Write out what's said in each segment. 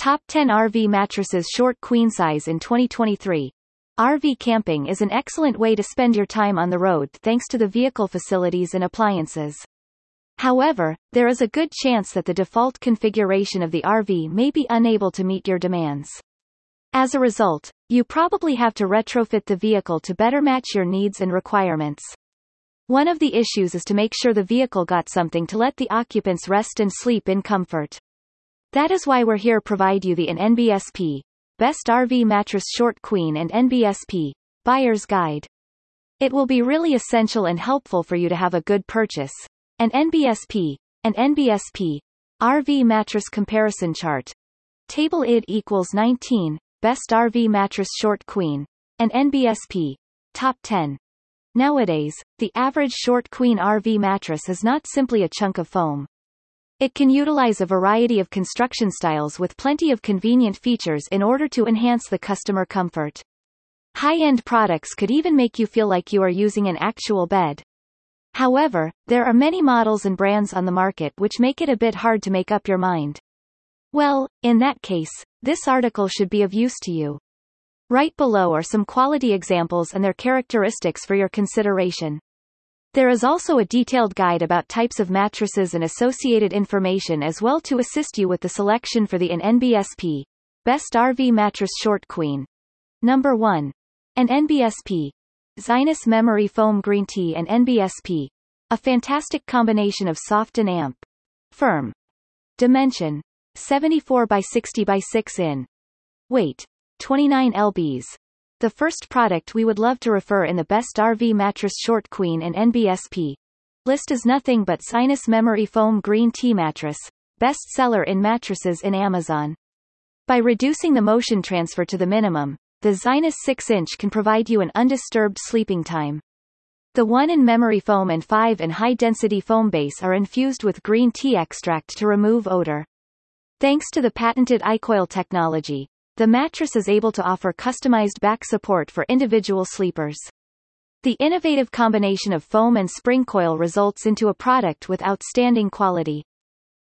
Top 10 RV mattresses short queen size in 2023. RV camping is an excellent way to spend your time on the road thanks to the vehicle facilities and appliances. However, there is a good chance that the default configuration of the RV may be unable to meet your demands. As a result, you probably have to retrofit the vehicle to better match your needs and requirements. One of the issues is to make sure the vehicle got something to let the occupants rest and sleep in comfort. That is why we're here to provide you the an NBSP, Best RV Mattress Short Queen and NBSP, Buyer's Guide. It will be really essential and helpful for you to have a good purchase. An NBSP, an NBSP, RV Mattress Comparison Chart. Table ID equals 19, Best RV Mattress Short Queen, and NBSP, Top 10. Nowadays, the average short queen RV mattress is not simply a chunk of foam. It can utilize a variety of construction styles with plenty of convenient features in order to enhance the customer comfort. High-end products could even make you feel like you are using an actual bed. However, there are many models and brands on the market which make it a bit hard to make up your mind. Well, in that case, this article should be of use to you. Right below are some quality examples and their characteristics for your consideration. There is also a detailed guide about types of mattresses and associated information as well to assist you with the selection for the an NBSP. Best RV Mattress Short Queen. Number 1. An NBSP. Zinus Memory Foam Green Tea and NBSP. A fantastic combination of soft and amp. Firm. Dimension. 74 by 60 by 6 in. Weight. 29 lbs. The first product we would love to refer in the best RV mattress Short Queen and NBSP. List is nothing but Zinus Memory Foam Green Tea Mattress, best seller in mattresses in Amazon. By reducing the motion transfer to the minimum, the Zinus 6-inch can provide you an undisturbed sleeping time. The 1 in memory foam and 5 in high-density foam base are infused with green tea extract to remove odor. Thanks to the patented iCoil technology, the mattress is able to offer customized back support for individual sleepers. The innovative combination of foam and spring coil results into a product with outstanding quality.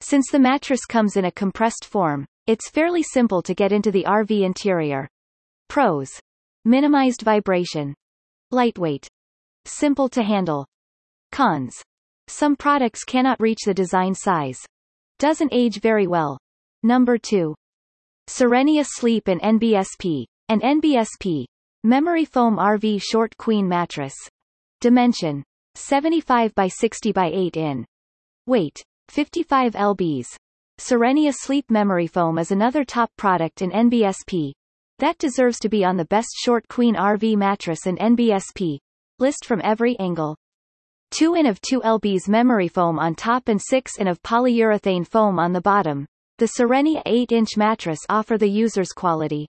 Since the mattress comes in a compressed form, it's fairly simple to get into the RV interior. Pros. Minimized vibration. Lightweight. Simple to handle. Cons. Some products cannot reach the design size. Doesn't age very well. Number 2. Serenia Sleep and NBSP, and NBSP, Memory Foam RV Short Queen Mattress. Dimension. 75 by 60 by 8 in. Weight. 55 lbs. Serenia Sleep Memory Foam is another top product in NBSP. That deserves to be on the best short queen RV mattress in NBSP. List from every angle. 2 in of 2 lbs memory foam on top and 6 in of polyurethane foam on the bottom. The Serenia 8-inch mattress offer the user's quality.